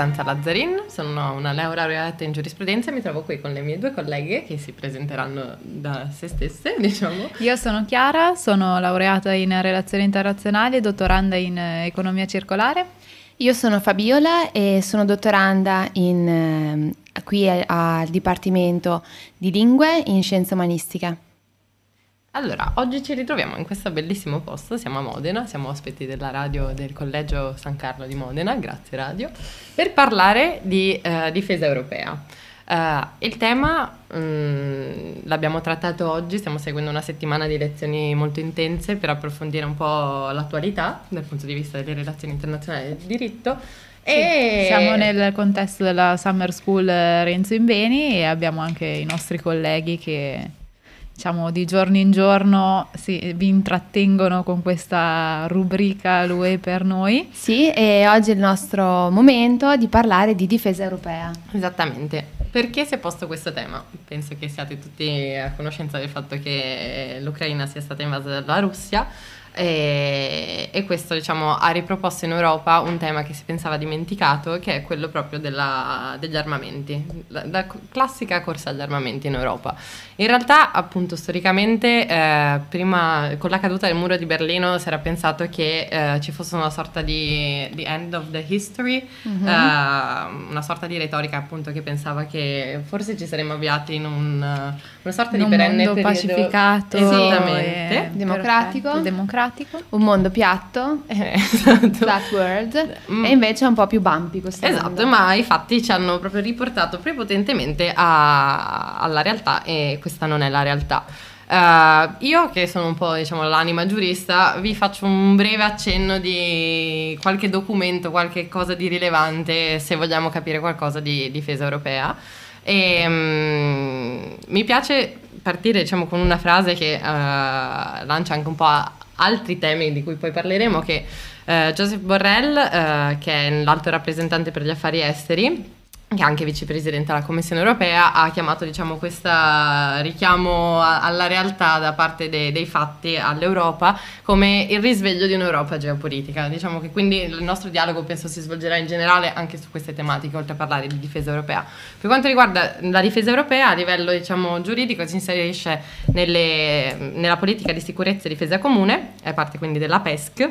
Costanza Lazzarin, sono una laureata in giurisprudenza e mi trovo qui con le mie due colleghe che si presenteranno da se stesse, diciamo. Io sono Chiara, sono laureata in relazioni internazionali e dottoranda in eh, economia circolare. Io sono Fabiola e sono dottoranda in, eh, qui al Dipartimento di Lingue in Scienze Umanistiche. Allora, oggi ci ritroviamo in questo bellissimo posto, siamo a Modena, siamo ospiti della radio del Collegio San Carlo di Modena, grazie radio, per parlare di eh, difesa europea. Uh, il tema um, l'abbiamo trattato oggi, stiamo seguendo una settimana di lezioni molto intense per approfondire un po' l'attualità dal punto di vista delle relazioni internazionali e del diritto. Sì, e... Siamo nel contesto della Summer School Renzo Imbeni e abbiamo anche i nostri colleghi che diciamo di giorno in giorno sì, vi intrattengono con questa rubrica L'UE per noi. Sì, e oggi è il nostro momento di parlare di difesa europea. Esattamente. Perché si è posto questo tema? Penso che siate tutti a conoscenza del fatto che l'Ucraina sia stata invasa dalla Russia e, e, questo diciamo, ha riproposto in Europa un tema che si pensava dimenticato, che è quello proprio della, degli armamenti, la, la, classica corsa agli armamenti in Europa. In realtà, appunto, storicamente, eh, prima con la caduta del muro di Berlino si era pensato che eh, ci fosse una sorta di, di end of the history, mm-hmm. eh, una sorta di retorica appunto che pensava che forse ci saremmo avviati in un, una sorta in di perenne mondo periodo pacificato, esattamente, democratico. democratico democratico. Un mondo piatto, eh, esatto. flat world, mm. e invece è un po' più bumpy questo Esatto, mondo. ma i fatti ci hanno proprio riportato prepotentemente a, alla realtà e questa non è la realtà. Uh, io che sono un po' diciamo l'anima giurista vi faccio un breve accenno di qualche documento, qualche cosa di rilevante se vogliamo capire qualcosa di difesa europea. E, um, mi piace partire diciamo, con una frase che uh, lancia anche un po' a, altri temi di cui poi parleremo che eh, Joseph Borrell, eh, che è l'alto rappresentante per gli affari esteri, che è anche vicepresidente della Commissione europea, ha chiamato diciamo, questo richiamo alla realtà da parte de, dei fatti all'Europa come il risveglio di un'Europa geopolitica. Diciamo che quindi il nostro dialogo penso si svolgerà in generale anche su queste tematiche, oltre a parlare di difesa europea. Per quanto riguarda la difesa europea, a livello diciamo, giuridico si inserisce nelle, nella politica di sicurezza e difesa comune, è parte quindi della PESC,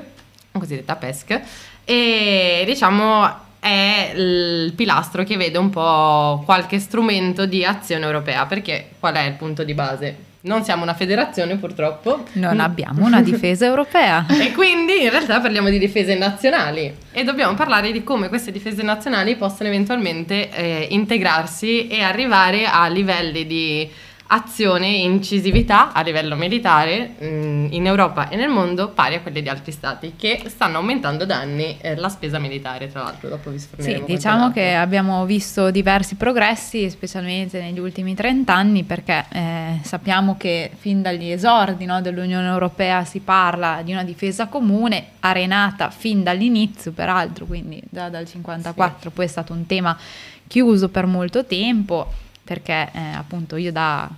cosiddetta PESC, e diciamo è il pilastro che vede un po' qualche strumento di azione europea, perché qual è il punto di base? Non siamo una federazione purtroppo. Non abbiamo una difesa europea. e quindi in realtà parliamo di difese nazionali e dobbiamo parlare di come queste difese nazionali possono eventualmente eh, integrarsi e arrivare a livelli di azione e incisività a livello militare mh, mm, in Europa e nel mondo pari a quelle di altri stati che stanno aumentando da anni eh, la spesa militare tra l'altro dopo vi sforneremo Sì, diciamo che abbiamo visto diversi progressi specialmente negli ultimi 30 anni perché eh, sappiamo che fin dagli esordi no, dell'Unione Europea si parla di una difesa comune arenata fin dall'inizio peraltro quindi già dal 54 sì. poi è stato un tema chiuso per molto tempo perché eh, appunto io da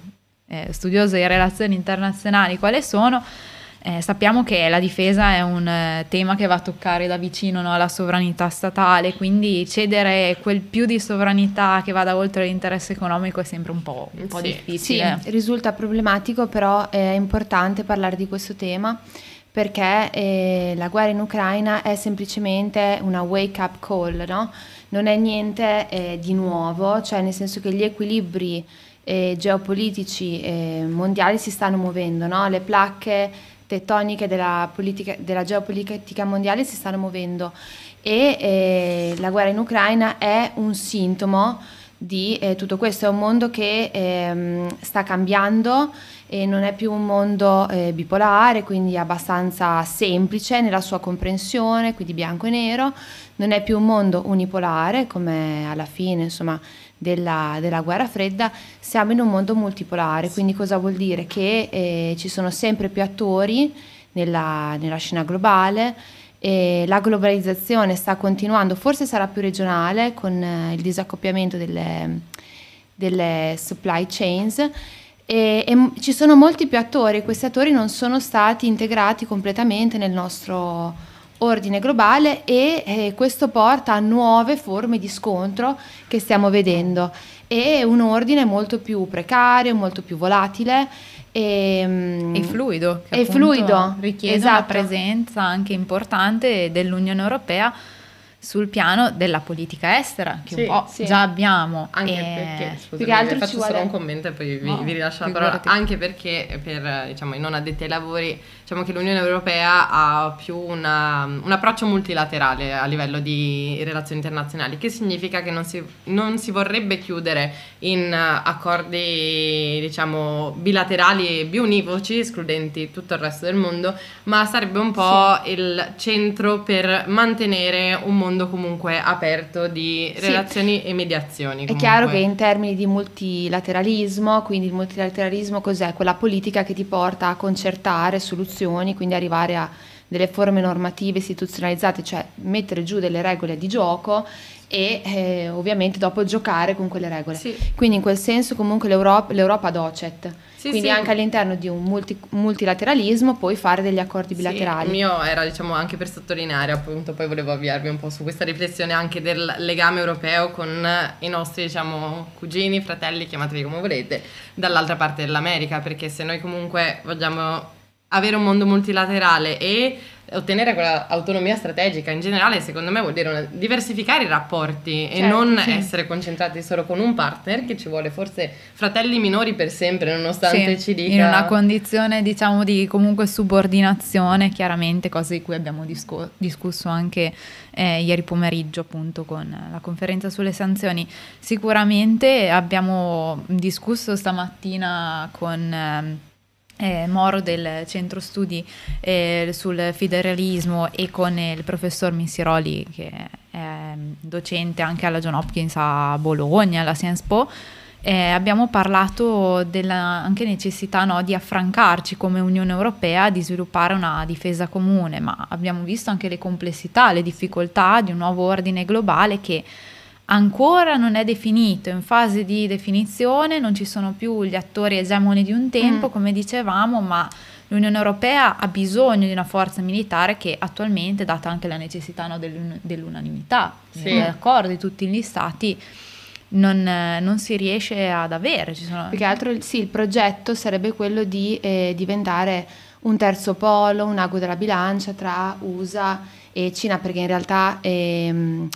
eh, studiosa di relazioni internazionali quale sono, eh, sappiamo che la difesa è un eh, tema che va a toccare da vicino no, alla sovranità statale, quindi cedere quel più di sovranità che vada oltre l'interesse economico è sempre un po', un po sì. difficile. Sì, risulta problematico, però è importante parlare di questo tema perché eh, la guerra in Ucraina è semplicemente una wake up call, no? Non è niente eh, di nuovo, cioè nel senso che gli equilibri eh, geopolitici eh, mondiali si stanno muovendo, no? le placche tettoniche della, politica, della, geopolitica mondiale si stanno muovendo e eh, la guerra in Ucraina è un sintomo di eh, tutto questo, è un mondo che ehm, sta cambiando e non è più un mondo eh, bipolare, quindi abbastanza semplice nella sua comprensione, quindi bianco e nero, non è più un mondo unipolare come alla fine insomma, della, della, guerra fredda, siamo in un mondo multipolare, quindi cosa vuol dire? Che eh, ci sono sempre più attori nella, nella scena globale, e la globalizzazione sta continuando, forse sarà più regionale con eh, il disaccoppiamento delle, delle supply chains. E, e, ci sono molti più attori, questi attori non sono stati integrati completamente nel nostro ordine globale e eh, questo porta a nuove forme di scontro che stiamo vedendo. E un ordine molto più precario, molto più volatile e, mm, e fluido, che e fluido. richiede esatto. una presenza anche importante dell'Unione Europea sul piano della politica estera, che sì, un po' sì. già abbiamo. Anche e... perché, scusami, più che altro faccio solo vuole... un commento e poi vi, no, vi rilascio la parola, anche perché per diciamo, i non addetti ai lavori diciamo che l'Unione Europea ha più una, un approccio multilaterale a livello di relazioni internazionali, che significa che non si, non si vorrebbe chiudere in accordi diciamo, bilaterali e biunivoci, escludenti tutto il resto del mondo, ma sarebbe un po' sì. il centro per mantenere un mondo comunque aperto di relazioni sì. e mediazioni. Comunque. È chiaro che in termini di multilateralismo, quindi il multilateralismo cos'è? Quella politica che ti porta a concertare soluzioni quindi arrivare a delle forme normative istituzionalizzate, cioè mettere giù delle regole di gioco e eh, ovviamente dopo giocare con quelle regole. Sì. Quindi in quel senso comunque l'Europa, l'Europa docet. Sì, Quindi sì. anche all'interno di un multi, multilateralismo puoi fare degli accordi bilaterali. Il mio era diciamo anche per sottolineare appunto, poi volevo avviarvi un po' su questa riflessione anche del legame europeo con i nostri diciamo cugini, fratelli, chiamatevi come volete, dall'altra parte dell'America, perché se noi comunque vogliamo avere un mondo multilaterale e ottenere quella autonomia strategica in generale, secondo me vuol dire diversificare i rapporti certo, e non sì. essere concentrati solo con un partner che ci vuole forse fratelli minori per sempre, nonostante sì, ci dica in una condizione, diciamo, di comunque subordinazione, chiaramente, cosa di cui abbiamo disco- discusso anche eh, ieri pomeriggio, appunto, con la conferenza sulle sanzioni. Sicuramente abbiamo discusso stamattina con eh, eh, Moro del centro studi eh, sul federalismo e con il professor Missiroli che è docente anche alla John Hopkins a Bologna, alla Sciences Po, eh, abbiamo parlato della anche necessità no, di affrancarci come Unione Europea di sviluppare una difesa comune, ma abbiamo visto anche le complessità, le difficoltà di un nuovo ordine globale che ancora non è definito, in fase di definizione, non ci sono più gli attori egemoni di un tempo, mm. come dicevamo, ma l'Unione Europea ha bisogno di una forza militare che attualmente, data anche la necessità no, dell'unanimità, sì. dell'accordo di tutti gli stati, non, non, si riesce ad avere. Sono... Più che altro sì, il progetto sarebbe quello di eh, diventare un terzo polo, un ago della bilancia tra USA e Cina, perché in realtà... Ehm,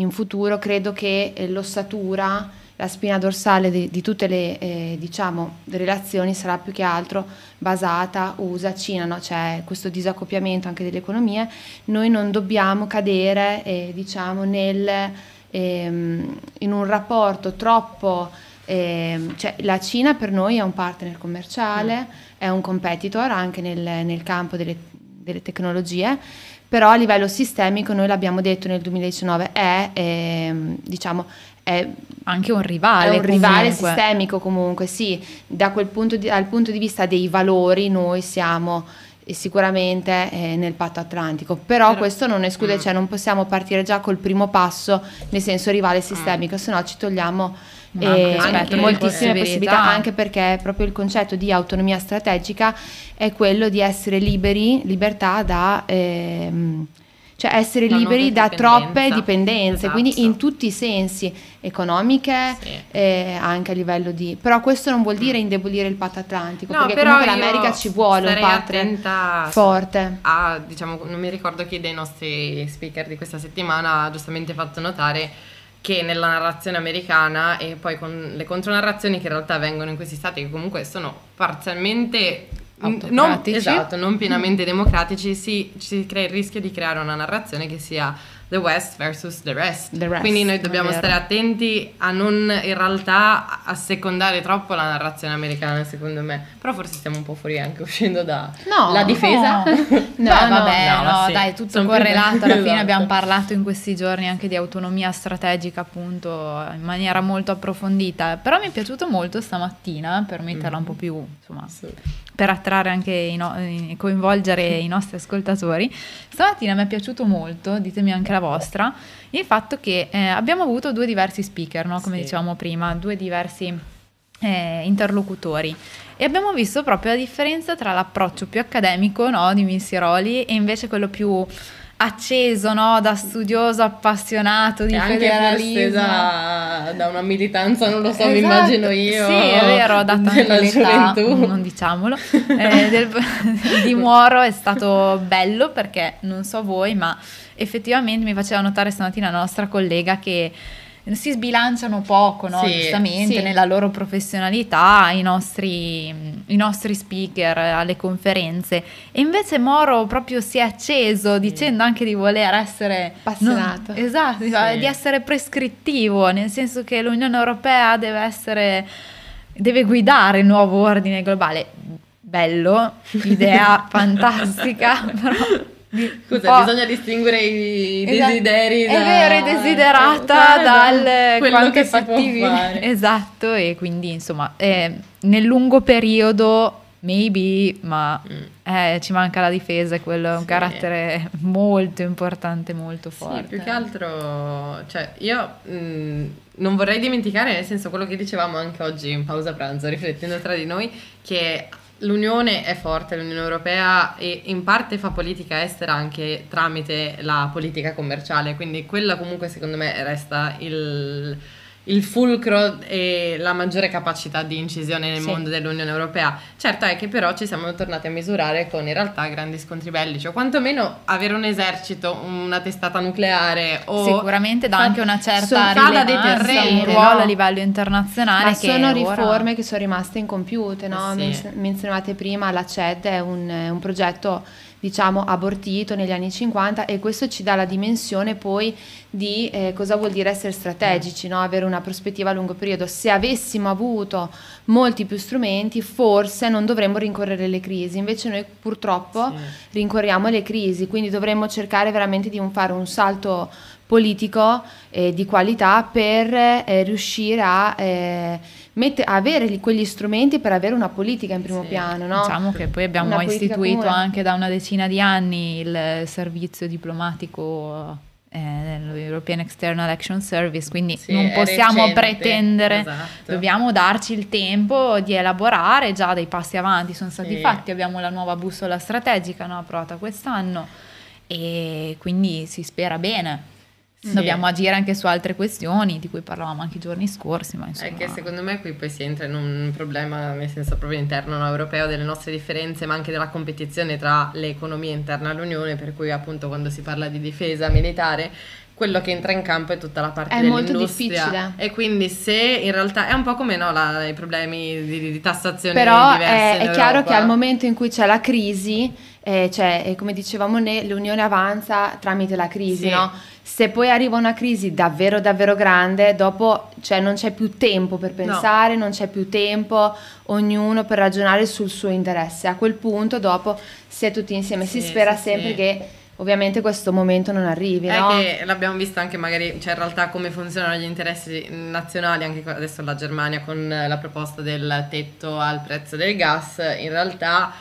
in futuro credo che eh, l'ossatura, la spina dorsale di, di tutte le eh, diciamo, relazioni sarà più che altro basata USA-Cina, no? c'è questo disaccoppiamento anche delle economie, noi non dobbiamo cadere eh, diciamo, nel, ehm, in un rapporto troppo... Eh, cioè, la Cina per noi è un partner commerciale, mm. è un competitor anche nel, nel campo delle, delle tecnologie però a livello sistemico noi l'abbiamo detto nel 2019 è, è ehm, diciamo è anche un rivale. È un rivale sistemico comunque, sì, da quel punto di, dal punto di vista dei valori noi siamo sicuramente eh, nel patto atlantico, però, però questo non esclude, mm. cioè non possiamo partire già col primo passo nel senso rivale sistemico, mm. se no ci togliamo e anche moltissime possibilità anche perché proprio il concetto di autonomia strategica è quello di essere liberi, libertà da ehm, cioè essere da liberi da troppe dipendenze, esatto. quindi in tutti i sensi, economiche, sì. eh, anche a livello di... Però questo non vuol dire mm. indebolire il patto atlantico, no, perché comunque l'America ci vuole un partner forte. A, diciamo, non mi ricordo chi dei nostri speaker di questa settimana ha giustamente fatto notare che nella narrazione americana e poi con le contronarrazioni che in realtà vengono in questi stati che comunque sono parzialmente non, esatto, non pienamente democratici, si, si crea il rischio di creare una narrazione che sia the West versus the rest. the rest. Quindi noi dobbiamo stare attenti a non in realtà assecondare troppo la narrazione americana, secondo me. Però forse stiamo un po' fuori anche uscendo dalla no, difesa. No, no, no vabbè, no, no sì. dai, tutto Sono correlato. Alla fine esatto. abbiamo parlato in questi giorni anche di autonomia strategica, appunto, in maniera molto approfondita. Però mi è piaciuto molto stamattina, per metterla un po' più, insomma, sì. per attrarre anche e no- coinvolgere i nostri ascoltatori. Stamattina mi è piaciuto molto, ditemi anche la vostra, il fatto che eh, abbiamo avuto due diversi speaker, no? come sì. dicevamo prima, due diversi eh, interlocutori e abbiamo visto proprio la differenza tra l'approccio più accademico no, di Missiroli e invece quello più acceso no? da studioso appassionato di e federalismo. Anche da una militanza, non lo so, esatto. mi immagino io. Sì, è vero, ha dato anche l'età, gioventù. non diciamolo, eh, del, di Moro è stato bello perché, non so voi, ma effettivamente mi faceva notare stamattina la nostra collega che si sbilanciano poco, no? Sì, giustamente, sì. nella loro professionalità, i nostri, i nostri speaker alle conferenze. E invece Moro proprio si è acceso dicendo anche di voler essere Appassionato. non- esatto, Sì. di essere prescrittivo, nel senso che l'Unione Europea deve essere deve guidare il nuovo ordine globale. Bello, idea fantastica, però di- Scusa, bisogna distinguere i Esatto. desideri È da- vero, è desiderata Eh, dal quello che è fare. Esatto, e quindi insomma, eh, nel lungo periodo, maybe, ma Mm. eh, ci manca la difesa quello è un Sì. carattere molto importante, molto forte. Sì, più che altro, cioè, io mh, non vorrei dimenticare, nel senso, quello che dicevamo anche oggi in pausa pranzo, riflettendo tra di noi, che l'Unione è forte, l'Unione Europea, e in parte fa politica estera anche tramite la politica commerciale, quindi quella comunque secondo me resta il, il fulcro e la maggiore capacità di incisione nel Sì. mondo dell'Unione Europea. Certo è che però ci siamo tornati a misurare con in realtà grandi scontri bellici, o quantomeno avere un esercito, una testata nucleare o Sicuramente dà anche una certa rilevanza, deterrente, un ruolo no? a livello internazionale Ma che sono ora- riforme che sono rimaste incompiute, no? Sì. Men- Menzionate prima, la CED è un, è un progetto diciamo abortito negli anni 50 e questo ci dà la dimensione poi di eh, cosa vuol dire essere strategici, no? avere una prospettiva a lungo periodo. Se avessimo avuto molti più strumenti forse non dovremmo rincorrere le crisi, invece noi purtroppo Sì. rincorriamo le crisi, quindi dovremmo cercare veramente di un- fare un salto politico eh, di qualità per eh, riuscire a eh, mette- avere li- quegli strumenti per avere una politica in primo Sì. piano. No? Diciamo che poi abbiamo Una istituito comune. anche da una decina di anni il servizio diplomatico eh, dell'European External Action Service, quindi Sì, non possiamo recente, pretendere, esatto. dobbiamo darci il tempo di elaborare, già dei passi avanti sono stati Sì. fatti, abbiamo la nuova bussola strategica no, approvata quest'anno e quindi si spera bene. Sì. Dobbiamo agire anche su altre questioni di cui parlavamo anche i giorni scorsi, ma insomma... È che secondo me qui poi si entra in un problema, nel senso proprio interno no, europeo, delle nostre differenze, ma anche della competizione tra le economie interne all'Unione, per cui appunto quando si parla di difesa militare, quello che entra in campo è tutta la parte È molto difficile. E quindi se in realtà è un po' come no, la- i problemi di, di tassazione Però è, è chiaro che al momento in cui c'è la crisi, eh, cioè, eh, come dicevamo ne- l'Unione avanza tramite la crisi, Sì. no? Se poi arriva una crisi davvero davvero grande, dopo cioè, non c'è più tempo per pensare, non c'è più tempo ognuno per ragionare sul suo interesse. A quel punto dopo si è tutti insieme, si Sì, spera sì, sempre che ovviamente questo momento non arrivi, È no? che l'abbiamo visto anche magari, cioè in realtà come funzionano gli interessi nazionali, anche adesso la Germania con la proposta del tetto al prezzo del gas, in realtà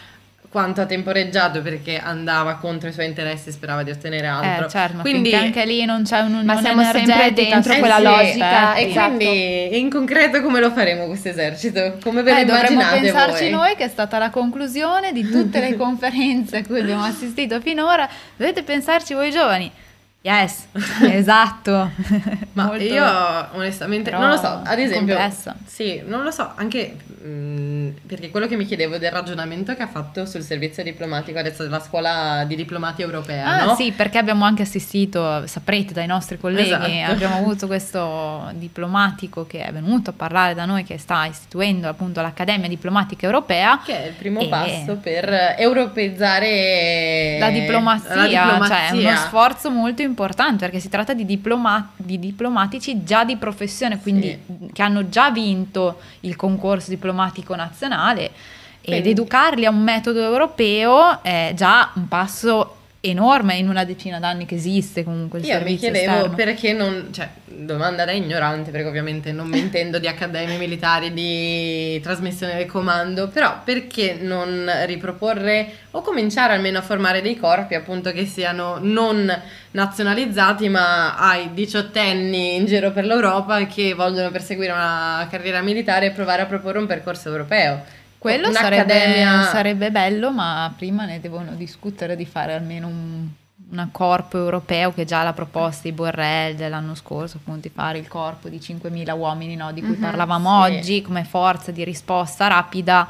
quanto ha temporeggiato perché andava contro i suoi interessi e sperava di ottenere altro. Eh, certo, ma Quindi anche lì non c'è un'unione Ma siamo sempre dentro sì, quella sì, logica, eh, e esatto. quindi in concreto come lo faremo questo esercito? Come ve lo Eh, dovremmo immaginate pensarci voi? noi che è stata la conclusione di tutte le conferenze a cui abbiamo assistito finora. Dovete pensarci voi giovani. Yes, esatto. Ma io onestamente però non lo so, ad esempio, complessa. sì, non lo so, anche mh, perché quello che mi chiedevo del ragionamento che ha fatto sul servizio diplomatico adesso della scuola di diplomati europea, Ah no? sì, perché abbiamo anche assistito, saprete dai nostri colleghi, Esatto. abbiamo avuto questo diplomatico che è venuto a parlare da noi, che sta istituendo appunto l'Accademia Diplomatica Europea. Che è il primo E- passo per europeizzare La diplomazia, la diplomazia. cioè è uno sforzo molto importante perché si tratta di, diploma- di diplomatici già di professione, quindi che hanno già vinto il concorso diplomatico nazionale ed educarli a un metodo europeo è già un passo enorme in una decina d'anni che esiste comunque il Io mi chiedevo esterno. perché non, cioè, domanda da ignorante, perché ovviamente non mi intendo di accademie militari, di trasmissione del comando, però perché non riproporre o cominciare almeno a formare dei corpi appunto che siano non nazionalizzati ma ai diciottenni in giro per l'Europa che vogliono perseguire una carriera militare e provare a proporre un percorso europeo. Quello sarebbe, sarebbe bello, ma prima ne devono discutere di fare almeno un, un corpo europeo che già l'ha proposta di Borrell dell'anno scorso, appunto di fare il corpo di 5.000 uomini no, di cui Mhm, parlavamo sì. oggi come forza di risposta rapida,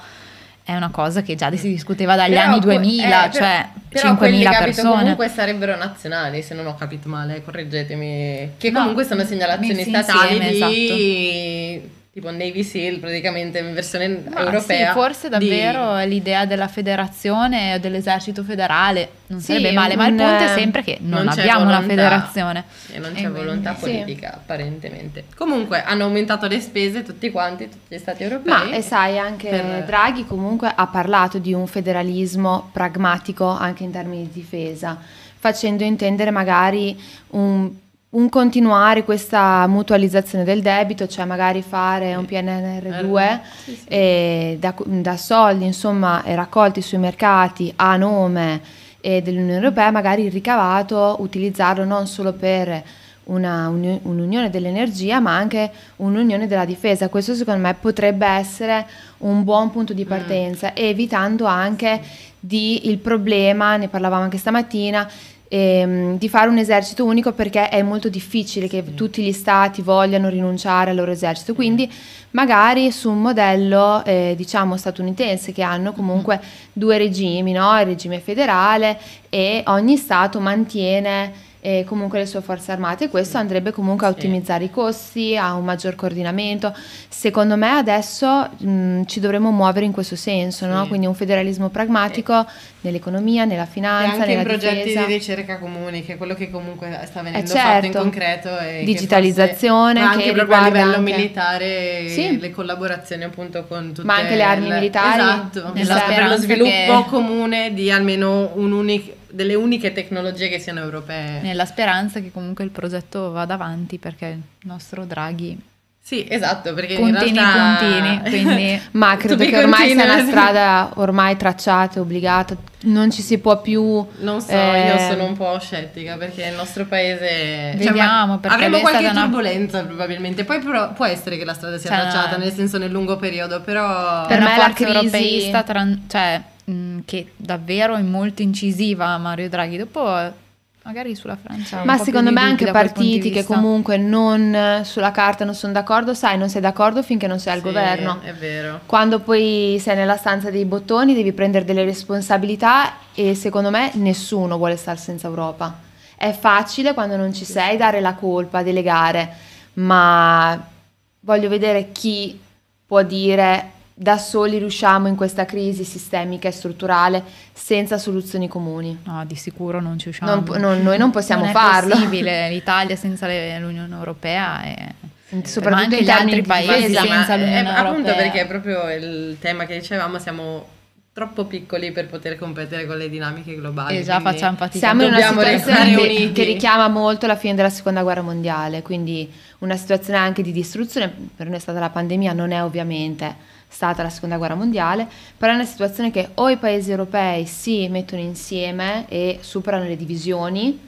è una cosa che già si discuteva dagli Però anni que- 2000, eh, cioè però quelli, 5.000 capito, persone. comunque sarebbero nazionali, se non ho capito male, correggetemi. Che No, comunque sono segnalazioni statali insieme, di tipo Navy SEAL praticamente in versione Ma europea. Sì, forse di- davvero è l'idea della federazione o dell'esercito federale non Sì, sarebbe male, ma il un- punto è sempre che non, non abbiamo una volontà. federazione. E non E c'è quindi- volontà sì. politica, apparentemente. Comunque hanno aumentato le spese tutti quanti, tutti gli stati europei. Ma e sai, anche per- Draghi comunque ha parlato di un federalismo pragmatico anche in termini di difesa, facendo intendere magari un, un continuare questa mutualizzazione del debito, cioè magari fare un PNR2 Sì, sì. e da, da soldi insomma eh, raccolti sui mercati a nome eh, dell'Unione Europea, magari il ricavato utilizzarlo non solo per una uni- un'unione dell'energia, ma anche un'unione della difesa. Questo secondo me potrebbe essere un buon punto di partenza, evitando anche di il problema, ne parlavamo anche stamattina, ehm, di fare un esercito unico perché è molto difficile che tutti gli stati vogliano rinunciare al loro esercito. Quindi magari su un modello eh, diciamo statunitense che hanno comunque due regimi, no? il regime federale e ogni stato mantiene eh, comunque le sue forze armate e questo andrebbe comunque a ottimizzare i costi, a un maggior coordinamento. Secondo me adesso mh, ci dovremmo muovere in questo senso, no? Quindi un federalismo pragmatico nell'economia, nella E finanza, anche nella in progetti difesa. di ricerca comuni, che è quello che comunque sta venendo Eh, fatto in certo. concreto. E che Digitalizzazione, forse- ma anche che proprio a livello anche- militare, Sì. le collaborazioni appunto con tutte Ma anche le armi militari, Esatto, esatto, per lo sviluppo che- comune di almeno un unic- delle uniche tecnologie che siano europee. Nella speranza che comunque il progetto vada avanti perché il nostro Draghi Sì, esatto, perché puntini in realtà... puntini, quindi Ma credo che ormai sia una strada ormai tracciata, obbligata, non ci si può più... Non so, eh, io sono un po' scettica perché il nostro paese Vediamo, ma perché avremo qualche stata una- turbolenza probabilmente. Poi però può essere che la strada sia Cioè, tracciata, nel senso nel lungo periodo, però Per una me la crisi- europeista tran- cioè, mh, che davvero è molto incisiva Mario Draghi. Dopo eh, magari sulla Francia. Ma secondo me anche partiti che comunque non sulla carta non sono d'accordo, sai, non sei d'accordo finché non sei al Sì, governo. È vero. Quando poi sei nella stanza dei bottoni devi prendere delle responsabilità e secondo me nessuno vuole stare senza Europa. È facile quando non ci sei dare la colpa, delegare, ma voglio vedere chi può dire da soli riusciamo in questa crisi sistemica e strutturale senza soluzioni comuni. No, di sicuro non ci usciamo. Non non- noi non possiamo Non è farlo. possibile. L'Italia senza le- l'Unione Europea è... Soprattutto Ma anche in gli altri paesi ma senza è- l'Unione appunto Europea. perché è proprio il tema che dicevamo, siamo troppo piccoli per poter competere con le dinamiche globali. E già quindi- facciamo fatica. Siamo in una situazione che, che richiama molto la fine della seconda guerra mondiale, quindi una situazione anche di distruzione, per noi è stata la pandemia, non è ovviamente stata la seconda guerra mondiale, però è una situazione che o i paesi europei si mettono insieme e superano le divisioni,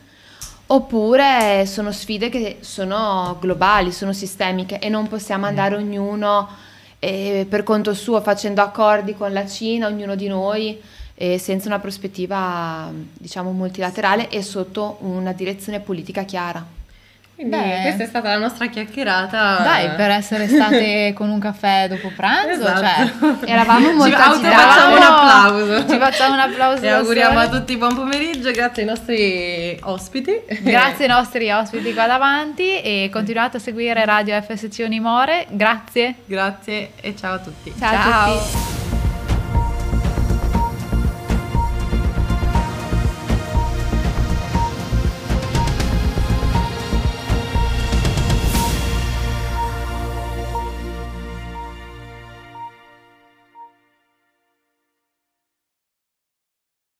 oppure sono sfide che sono globali, sono sistemiche e non possiamo andare ognuno eh, per conto suo facendo accordi con la Cina, ognuno di noi eh, senza una prospettiva diciamo multilaterale e sotto una direzione politica chiara. Quindi Beh. questa è stata la nostra chiacchierata. Dai, per essere state con un caffè dopo pranzo, Esatto. cioè... Eravamo molto Ci agitati. facciamo un applauso. Ci facciamo un applauso E auguriamo sole. a tutti buon pomeriggio, grazie ai nostri ospiti. Grazie ai nostri ospiti qua davanti e continuate a seguire Radio FSC Unimore. Grazie. grazie e ciao a tutti. Ciao a tutti.